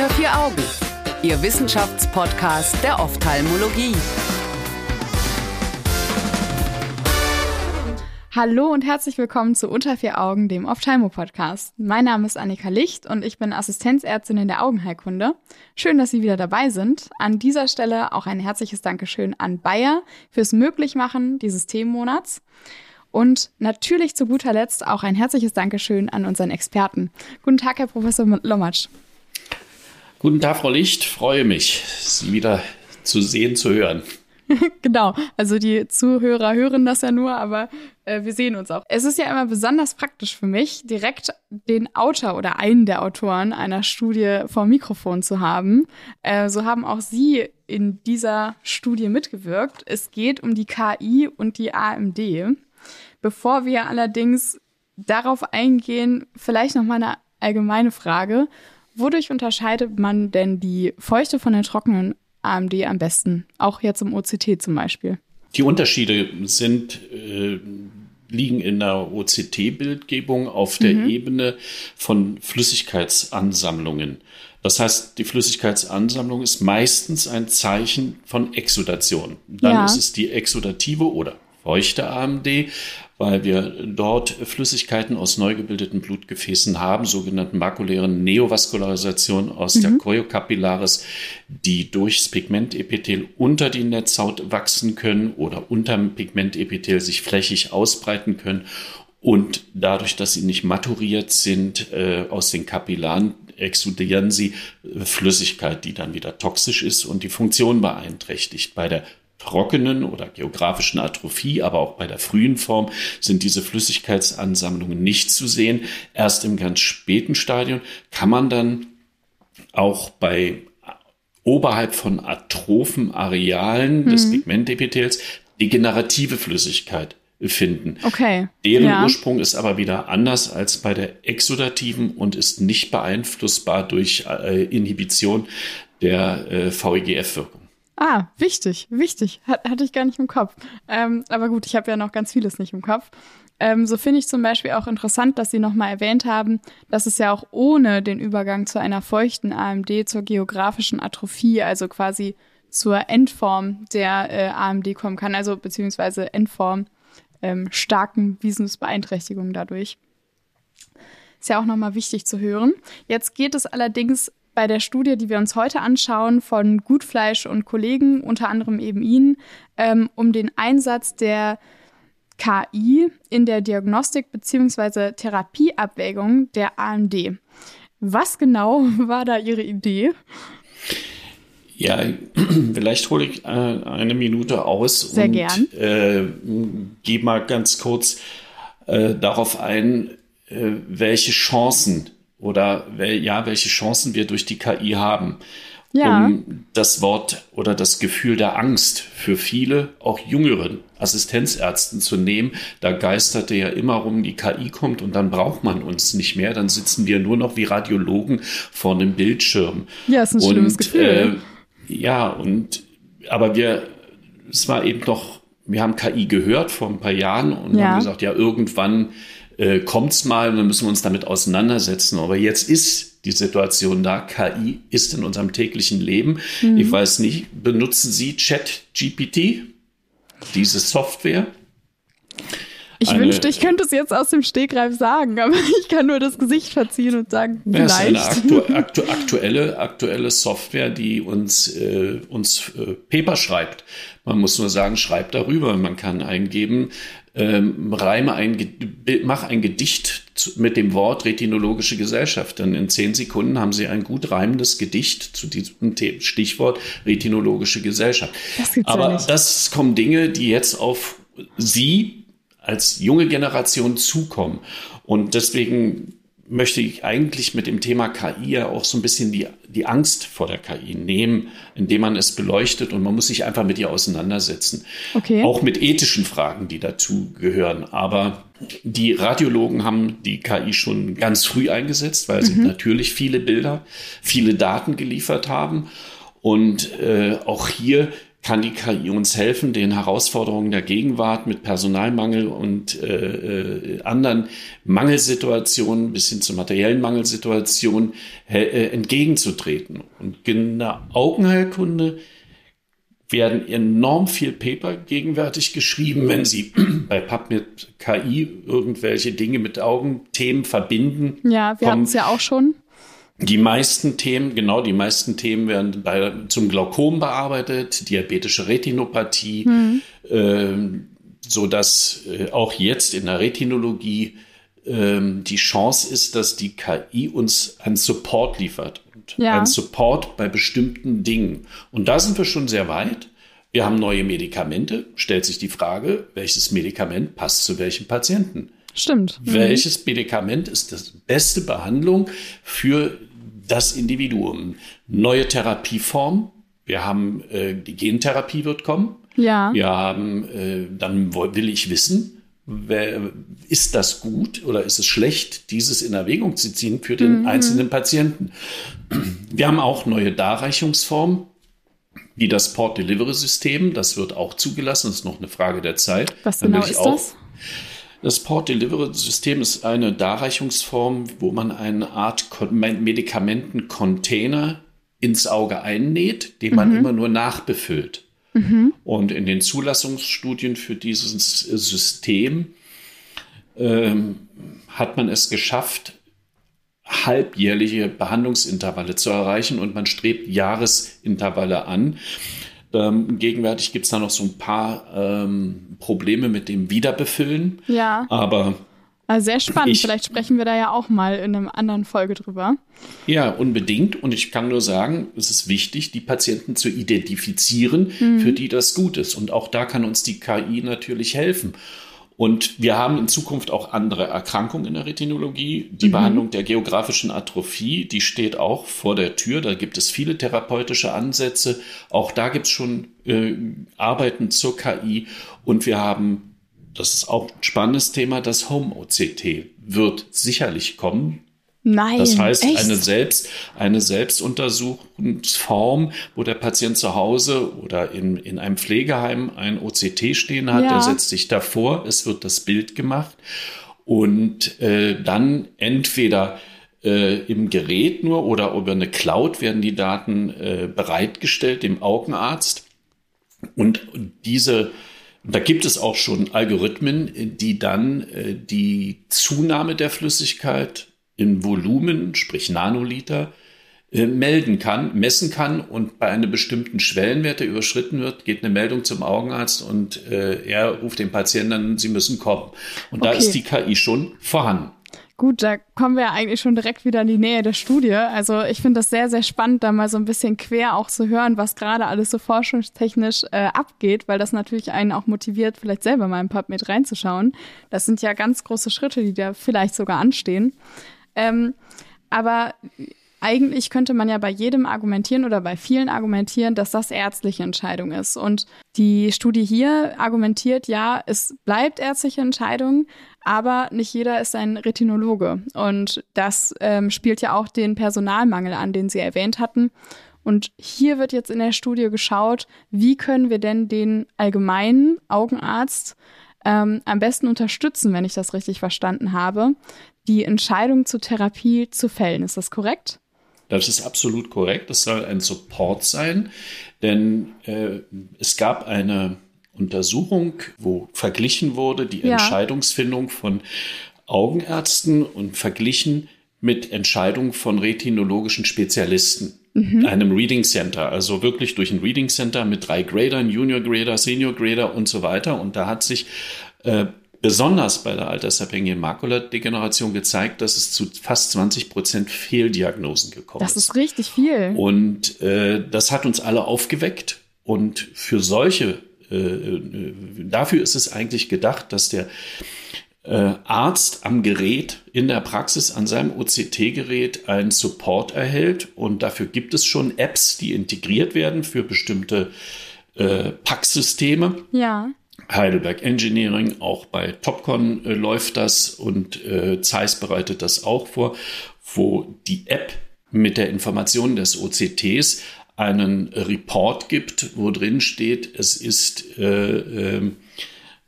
Unter vier Augen, Ihr Wissenschaftspodcast der Ophthalmologie. Hallo und herzlich willkommen zu Unter vier Augen, dem Ophthalmo-Podcast. Mein Name ist Annika Licht und ich bin Assistenzärztin in der Augenheilkunde. Schön, dass Sie wieder dabei sind. An dieser Stelle auch ein herzliches Dankeschön an Bayer fürs Möglichmachen dieses Themenmonats. Und natürlich zu guter Letzt auch ein herzliches Dankeschön an unseren Experten. Guten Tag, Herr Professor Lomatsch. Guten Tag, Frau Licht. Freue mich, Sie wieder zu sehen, zu hören. genau, also die Zuhörer hören das ja nur, aber äh, wir sehen uns auch. Es ist ja immer besonders praktisch für mich, direkt den Autor oder einen der Autoren einer Studie vor Mikrofon zu haben. Äh, so haben auch Sie in dieser Studie mitgewirkt. Es geht um die KI und die AMD. Bevor wir allerdings darauf eingehen, vielleicht noch mal eine allgemeine Frage. Wodurch unterscheidet man denn die feuchte von der trockenen AMD am besten? Auch jetzt im OCT zum Beispiel. Die Unterschiede sind, äh, liegen in der OCT-Bildgebung auf der mhm. Ebene von Flüssigkeitsansammlungen. Das heißt, die Flüssigkeitsansammlung ist meistens ein Zeichen von Exudation. Dann ja. ist es die exudative oder feuchte AMD, weil wir dort Flüssigkeiten aus neu gebildeten Blutgefäßen haben, sogenannten makulären Neovaskularisation aus mhm. der Choriocapillaris, die durchs Pigmentepithel unter die Netzhaut wachsen können oder unterm Pigmentepithel sich flächig ausbreiten können und dadurch, dass sie nicht maturiert sind, äh, aus den Kapillaren exudieren sie Flüssigkeit, die dann wieder toxisch ist und die Funktion beeinträchtigt. Bei der trockenen oder geografischen Atrophie, aber auch bei der frühen Form sind diese Flüssigkeitsansammlungen nicht zu sehen. Erst im ganz späten Stadium kann man dann auch bei oberhalb von atrophen Arealen mhm. des Pigmentepithels degenerative Flüssigkeit finden. Okay. Deren ja. Ursprung ist aber wieder anders als bei der exudativen und ist nicht beeinflussbar durch äh, Inhibition der äh, VEGF-Wirkung. Ah, wichtig, wichtig. Hat, hatte ich gar nicht im Kopf. Ähm, aber gut, ich habe ja noch ganz vieles nicht im Kopf. Ähm, so finde ich zum Beispiel auch interessant, dass Sie nochmal erwähnt haben, dass es ja auch ohne den Übergang zu einer feuchten AMD zur geografischen Atrophie, also quasi zur Endform der äh, AMD kommen kann, also beziehungsweise Endform ähm, starken Visumsbeeinträchtigungen dadurch. Ist ja auch nochmal wichtig zu hören. Jetzt geht es allerdings bei der Studie, die wir uns heute anschauen, von Gutfleisch und Kollegen, unter anderem eben Ihnen, ähm, um den Einsatz der KI in der Diagnostik bzw. Therapieabwägung der AMD. Was genau war da Ihre Idee? Ja, vielleicht hole ich äh, eine Minute aus Sehr und gern. Äh, gehe mal ganz kurz äh, darauf ein, äh, welche Chancen oder ja, welche Chancen wir durch die KI haben. Ja. Um das Wort oder das Gefühl der Angst für viele, auch jüngeren Assistenzärzten zu nehmen. Da geisterte ja immer rum, die KI kommt und dann braucht man uns nicht mehr. Dann sitzen wir nur noch wie Radiologen vor einem Bildschirm. Ja, ist ein und, schlimmes Gefühl. Äh, ja, und aber wir, es war eben noch, wir haben KI gehört vor ein paar Jahren und ja. haben gesagt, ja, irgendwann äh, kommt's mal und dann müssen wir uns damit auseinandersetzen. Aber jetzt ist die Situation da. KI ist in unserem täglichen Leben. Mhm. Ich weiß nicht, benutzen Sie Chat-GPT, diese Software? Ich eine, wünschte, ich könnte es jetzt aus dem Stegreif sagen, aber ich kann nur das Gesicht verziehen und sagen, vielleicht. Das ist eine aktu aktu aktuelle, aktuelle Software, die uns, äh, uns äh, Paper schreibt. Man muss nur sagen, schreibt darüber. Man kann eingeben, ähm, reime ein, mach ein Gedicht mit dem Wort Retinologische Gesellschaft. Dann in zehn Sekunden haben Sie ein gut reimendes Gedicht zu diesem Stichwort Retinologische Gesellschaft. Das Aber ja das kommen Dinge, die jetzt auf Sie als junge Generation zukommen. Und deswegen möchte ich eigentlich mit dem Thema KI ja auch so ein bisschen die, die Angst vor der KI nehmen, indem man es beleuchtet und man muss sich einfach mit ihr auseinandersetzen. Okay. Auch mit ethischen Fragen, die dazu gehören. Aber die Radiologen haben die KI schon ganz früh eingesetzt, weil sie mhm. natürlich viele Bilder, viele Daten geliefert haben. Und äh, auch hier kann die KI uns helfen, den Herausforderungen der Gegenwart mit Personalmangel und äh, äh, anderen Mangelsituationen bis hin zu materiellen Mangelsituationen äh, entgegenzutreten. Und in der Augenheilkunde werden enorm viel Paper gegenwärtig geschrieben, wenn Sie bei PubMed KI irgendwelche Dinge mit Augenthemen verbinden. Ja, wir hatten es ja auch schon. Die meisten Themen, genau, die meisten Themen werden bei, zum Glaukom bearbeitet, diabetische Retinopathie, mhm. äh, so dass äh, auch jetzt in der Retinologie äh, die Chance ist, dass die KI uns einen Support liefert. Und ja. Einen Support bei bestimmten Dingen. Und da sind wir schon sehr weit. Wir haben neue Medikamente. Stellt sich die Frage, welches Medikament passt zu welchem Patienten? Stimmt. Mhm. Welches Medikament ist das beste Behandlung für das Individuum. Neue Therapieform. Wir haben, äh, die Gentherapie wird kommen. Ja. Wir haben, äh, dann will ich wissen, ist das gut oder ist es schlecht, dieses in Erwägung zu ziehen für den mhm. einzelnen Patienten. Wir haben auch neue Darreichungsformen, wie das Port Delivery System. Das wird auch zugelassen. Das ist noch eine Frage der Zeit. Was genau ist auch, das? Das Port Delivery System ist eine Darreichungsform, wo man eine Art Medikamentencontainer ins Auge einnäht, den man mhm. immer nur nachbefüllt. Mhm. Und in den Zulassungsstudien für dieses System ähm, hat man es geschafft, halbjährliche Behandlungsintervalle zu erreichen und man strebt Jahresintervalle an. Ähm, gegenwärtig gibt es da noch so ein paar ähm, Probleme mit dem Wiederbefüllen. Ja. Aber also sehr spannend. Ich, Vielleicht sprechen wir da ja auch mal in einer anderen Folge drüber. Ja, unbedingt. Und ich kann nur sagen, es ist wichtig, die Patienten zu identifizieren, mhm. für die das gut ist. Und auch da kann uns die KI natürlich helfen. Und wir haben in Zukunft auch andere Erkrankungen in der Retinologie. Die mhm. Behandlung der geografischen Atrophie, die steht auch vor der Tür. Da gibt es viele therapeutische Ansätze. Auch da gibt es schon äh, Arbeiten zur KI. Und wir haben, das ist auch ein spannendes Thema, das Home-OCT wird sicherlich kommen. Nein. Das heißt, echt? eine Selbst, eine Selbstuntersuchungsform, wo der Patient zu Hause oder in, in einem Pflegeheim ein OCT stehen hat, ja. der setzt sich davor, es wird das Bild gemacht und äh, dann entweder äh, im Gerät nur oder über eine Cloud werden die Daten äh, bereitgestellt dem Augenarzt und diese da gibt es auch schon Algorithmen, die dann äh, die Zunahme der Flüssigkeit in Volumen, sprich Nanoliter, äh, melden kann, messen kann und bei einem bestimmten Schwellenwert, der überschritten wird, geht eine Meldung zum Augenarzt und äh, er ruft den Patienten an, sie müssen kommen. Und okay. da ist die KI schon vorhanden. Gut, da kommen wir ja eigentlich schon direkt wieder in die Nähe der Studie. Also ich finde das sehr, sehr spannend, da mal so ein bisschen quer auch zu hören, was gerade alles so forschungstechnisch äh, abgeht, weil das natürlich einen auch motiviert, vielleicht selber mal im PubMed reinzuschauen. Das sind ja ganz große Schritte, die da vielleicht sogar anstehen. Ähm, aber eigentlich könnte man ja bei jedem argumentieren oder bei vielen argumentieren, dass das ärztliche Entscheidung ist. Und die Studie hier argumentiert, ja, es bleibt ärztliche Entscheidung, aber nicht jeder ist ein Retinologe. Und das ähm, spielt ja auch den Personalmangel an, den Sie erwähnt hatten. Und hier wird jetzt in der Studie geschaut, wie können wir denn den allgemeinen Augenarzt ähm, am besten unterstützen, wenn ich das richtig verstanden habe, die Entscheidung zur Therapie zu fällen. Ist das korrekt? Das ist absolut korrekt. Das soll ein Support sein, denn äh, es gab eine Untersuchung, wo verglichen wurde die ja. Entscheidungsfindung von Augenärzten und verglichen mit Entscheidungen von retinologischen Spezialisten. Mhm. Einem Reading Center, also wirklich durch ein Reading Center mit drei Gradern, Junior Grader, Senior Grader und so weiter. Und da hat sich äh, besonders bei der altersabhängigen Makuladegeneration gezeigt, dass es zu fast 20 Prozent Fehldiagnosen gekommen ist. Das ist richtig viel. Und äh, das hat uns alle aufgeweckt. Und für solche, äh, äh dafür ist es eigentlich gedacht, dass der äh, Arzt am Gerät in der Praxis an seinem OCT-Gerät einen Support erhält. Und dafür gibt es schon Apps, die integriert werden für bestimmte äh, Packsysteme. Ja. Heidelberg Engineering, auch bei Topcon äh, läuft das und äh, Zeiss bereitet das auch vor, wo die App mit der Information des OCTs einen Report gibt, wo drin steht, es ist äh, äh,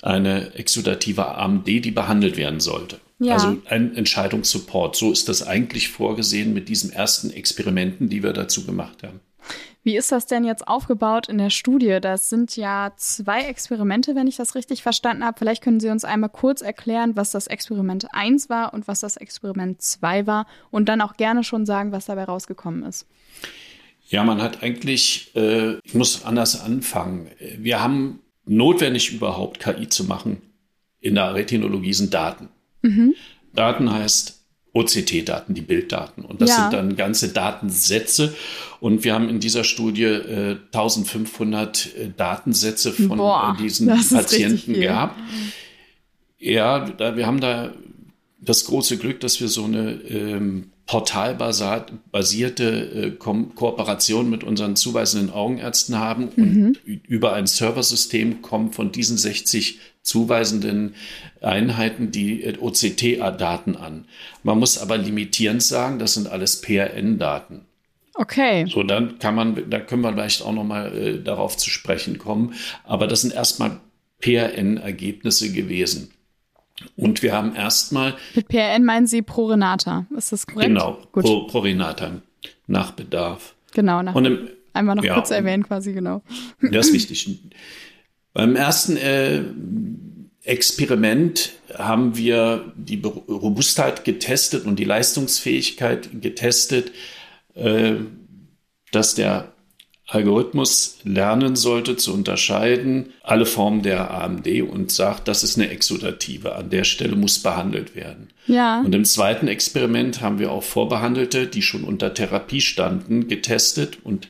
eine exudative AMD, die behandelt werden sollte. Ja. Also ein Entscheidungssupport. So ist das eigentlich vorgesehen mit diesen ersten Experimenten, die wir dazu gemacht haben. Wie ist das denn jetzt aufgebaut in der Studie? Das sind ja zwei Experimente, wenn ich das richtig verstanden habe. Vielleicht können Sie uns einmal kurz erklären, was das Experiment 1 war und was das Experiment 2 war und dann auch gerne schon sagen, was dabei rausgekommen ist. Ja, man hat eigentlich, äh, ich muss anders anfangen. Wir haben notwendig überhaupt KI zu machen in der Retinologie sind Daten. Mhm. Daten heißt OCT-Daten, die Bilddaten. Und das ja. sind dann ganze Datensätze. Und wir haben in dieser Studie äh, 1500 äh, Datensätze von Boah, äh, diesen Patienten gehabt. Ja, da, wir haben da das große Glück, dass wir so eine ähm, portalbasierte äh, Ko Kooperation mit unseren zuweisenden Augenärzten haben mhm. und über ein Serversystem kommen von diesen 60 zuweisenden Einheiten die äh, OCT-Daten an. Man muss aber limitierend sagen, das sind alles PRN-Daten. Okay. So, dann kann man, da können wir vielleicht auch noch mal äh, darauf zu sprechen kommen. Aber das sind erstmal PRN-Ergebnisse gewesen. Und wir haben erstmal. Mit PRN meinen Sie pro Renata, ist das korrekt? Genau, Gut. Pro, pro Renata, nach Bedarf. Genau, nach Und im, Einmal noch ja, kurz erwähnen, quasi, genau. Das ist wichtig. Beim ersten äh, Experiment haben wir die Robustheit getestet und die Leistungsfähigkeit getestet, äh, dass der Algorithmus lernen sollte zu unterscheiden alle Formen der AMD und sagt, das ist eine Exudative, an der Stelle muss behandelt werden. Ja. Und im zweiten Experiment haben wir auch Vorbehandelte, die schon unter Therapie standen, getestet und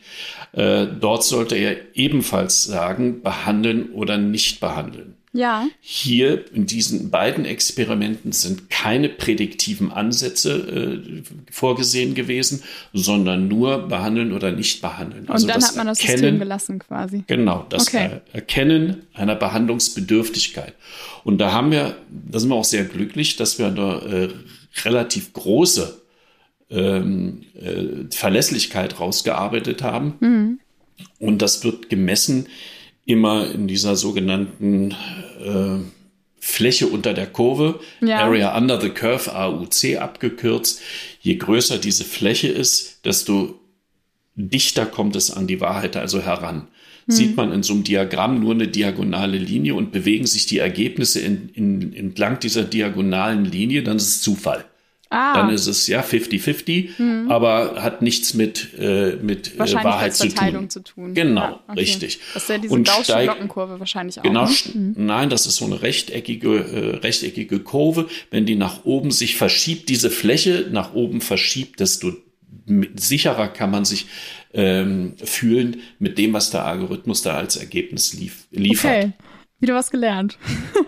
äh, dort sollte er ebenfalls sagen, behandeln oder nicht behandeln. Ja. Hier in diesen beiden Experimenten sind keine prädiktiven Ansätze äh, vorgesehen gewesen, sondern nur behandeln oder nicht behandeln. Und also dann hat man das Erkennen, System gelassen quasi. Genau, das okay. Erkennen einer Behandlungsbedürftigkeit. Und da haben wir, da sind wir auch sehr glücklich, dass wir eine äh, relativ große ähm, äh, Verlässlichkeit rausgearbeitet haben. Mhm. Und das wird gemessen immer in dieser sogenannten äh, Fläche unter der Kurve, ja. Area Under the Curve, AUC abgekürzt. Je größer diese Fläche ist, desto dichter kommt es an die Wahrheit also heran. Hm. Sieht man in so einem Diagramm nur eine diagonale Linie und bewegen sich die Ergebnisse in, in, entlang dieser diagonalen Linie, dann ist es Zufall. Ah. Dann ist es ja 50-50, hm. aber hat nichts mit, äh, mit äh, Wahrheit zu tun. zu tun. Genau, ja, okay. richtig. Das ist ja diese gaußsche Glockenkurve wahrscheinlich auch. Genau, ne? mhm. nein, das ist so eine rechteckige, äh, rechteckige Kurve. Wenn die nach oben sich verschiebt, diese Fläche nach oben verschiebt, desto sicherer kann man sich ähm, fühlen mit dem, was der Algorithmus da als Ergebnis lief, liefert. Okay, wieder was gelernt.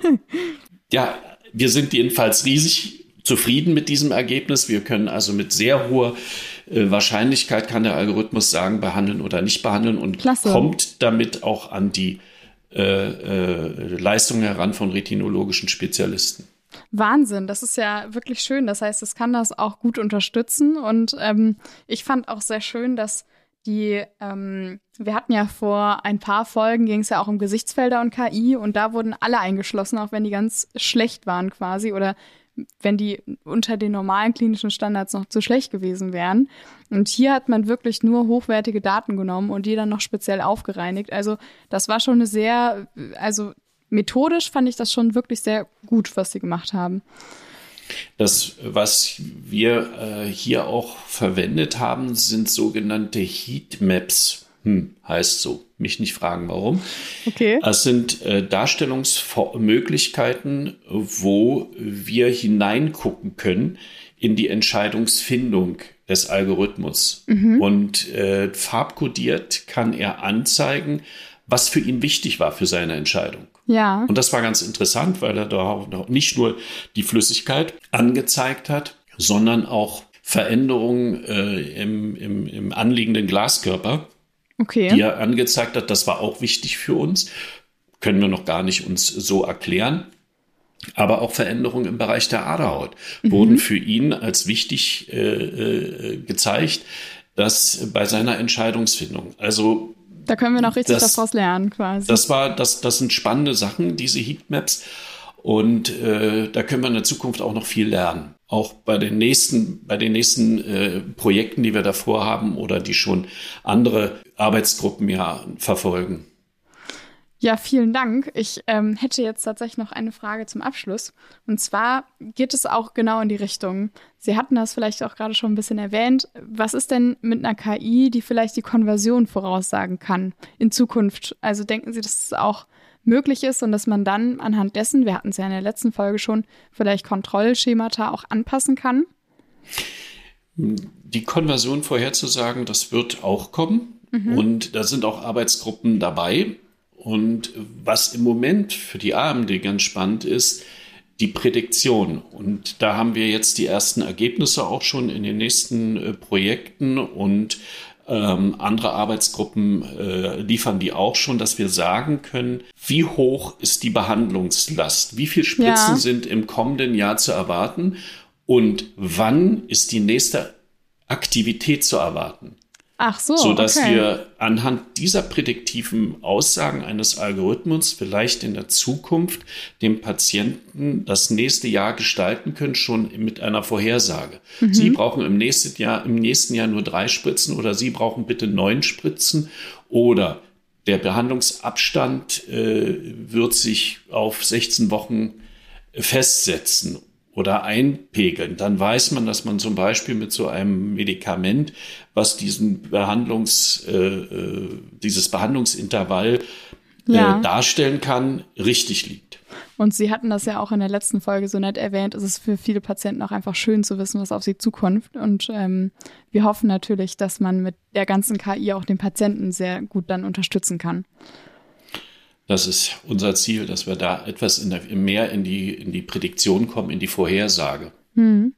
ja, wir sind jedenfalls riesig zufrieden mit diesem Ergebnis. Wir können also mit sehr hoher äh, Wahrscheinlichkeit, kann der Algorithmus sagen, behandeln oder nicht behandeln und Klasse. kommt damit auch an die äh, äh, Leistungen heran von retinologischen Spezialisten. Wahnsinn, das ist ja wirklich schön. Das heißt, es kann das auch gut unterstützen. Und ähm, ich fand auch sehr schön, dass die, ähm, wir hatten ja vor ein paar Folgen, ging es ja auch um Gesichtsfelder und KI und da wurden alle eingeschlossen, auch wenn die ganz schlecht waren quasi oder wenn die unter den normalen klinischen Standards noch zu schlecht gewesen wären. Und hier hat man wirklich nur hochwertige Daten genommen und die dann noch speziell aufgereinigt. Also das war schon eine sehr, also methodisch fand ich das schon wirklich sehr gut, was sie gemacht haben. Das, was wir äh, hier auch verwendet haben, sind sogenannte Heatmaps hm, heißt so. Mich nicht fragen, warum. Okay. Es sind äh, Darstellungsmöglichkeiten, wo wir hineingucken können in die Entscheidungsfindung des Algorithmus. Mhm. Und äh, farbkodiert kann er anzeigen, was für ihn wichtig war für seine Entscheidung. Ja. Und das war ganz interessant, weil er da auch nicht nur die Flüssigkeit angezeigt hat, sondern auch Veränderungen äh, im, im, im anliegenden Glaskörper okay. die er angezeigt hat. Das war auch wichtig für uns. Können wir noch gar nicht uns so erklären. Aber auch Veränderungen im Bereich der Aderhaut mhm. wurden für ihn als wichtig äh, äh, gezeigt. dass bei seiner Entscheidungsfindung, also da können wir noch richtig das, was draus lernen, quasi. Das war, das, das sind spannende Sachen, diese Heatmaps. Und äh, da können wir in der Zukunft auch noch viel lernen. Auch bei den nächsten, bei den nächsten äh, Projekten, die wir davor haben oder die schon andere Arbeitsgruppen ja verfolgen. Ja, vielen Dank. Ich ähm, hätte jetzt tatsächlich noch eine Frage zum Abschluss. Und zwar geht es auch genau in die Richtung. Sie hatten das vielleicht auch gerade schon ein bisschen erwähnt. Was ist denn mit einer KI, die vielleicht die Konversion voraussagen kann in Zukunft? Also denken Sie, dass es auch möglich ist und dass man dann anhand dessen, wir hatten es ja in der letzten Folge schon, vielleicht Kontrollschemata auch anpassen kann? Die Konversion vorherzusagen, das wird auch kommen. Mhm. Und da sind auch Arbeitsgruppen dabei. Und was im Moment für die AMD ganz spannend ist, die Prädiktion. Und da haben wir jetzt die ersten Ergebnisse auch schon in den nächsten äh, Projekten und ähm, andere Arbeitsgruppen äh, liefern die auch schon, dass wir sagen können, wie hoch ist die Behandlungslast, wie viele Spritzen ja. sind im kommenden Jahr zu erwarten und wann ist die nächste Aktivität zu erwarten. Ach so. Sodass okay. wir anhand dieser prädiktiven Aussagen eines Algorithmus vielleicht in der Zukunft dem Patienten das nächste Jahr gestalten können, schon mit einer Vorhersage. Mhm. Sie brauchen im nächsten Jahr, im nächsten Jahr nur drei Spritzen oder Sie brauchen bitte neun Spritzen oder der Behandlungsabstand äh, wird sich auf 16 Wochen festsetzen oder einpegeln, dann weiß man, dass man zum Beispiel mit so einem Medikament, was diesen Behandlungs, äh, äh, dieses Behandlungsintervall äh, ja. darstellen kann, richtig liegt. Und Sie hatten das ja auch in der letzten Folge so nett erwähnt. Es ist für viele Patienten auch einfach schön zu wissen, was auf sie zukommt. Und ähm, wir hoffen natürlich, dass man mit der ganzen KI auch den Patienten sehr gut dann unterstützen kann. Das ist unser Ziel, dass wir da etwas in der, mehr in die, in die Prädiktion kommen, in die Vorhersage. Hm.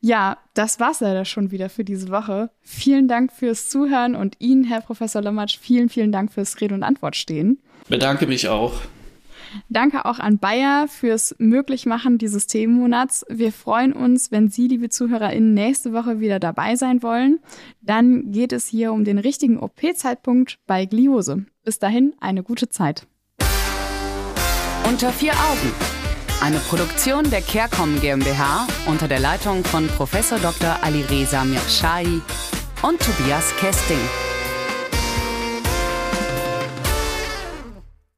Ja, das war's leider schon wieder für diese Woche. Vielen Dank fürs Zuhören und Ihnen, Herr Professor Lommatsch, vielen, vielen Dank fürs Rede und Antwort stehen. Bedanke mich auch. Danke auch an Bayer fürs Möglichmachen dieses Themenmonats. Wir freuen uns, wenn Sie, liebe ZuhörerInnen, nächste Woche wieder dabei sein wollen. Dann geht es hier um den richtigen OP-Zeitpunkt bei Gliose. Bis dahin eine gute Zeit. Unter vier Augen. Eine Produktion der CareCom GmbH unter der Leitung von Prof. Dr. Alireza Mirshahi und Tobias Kesting.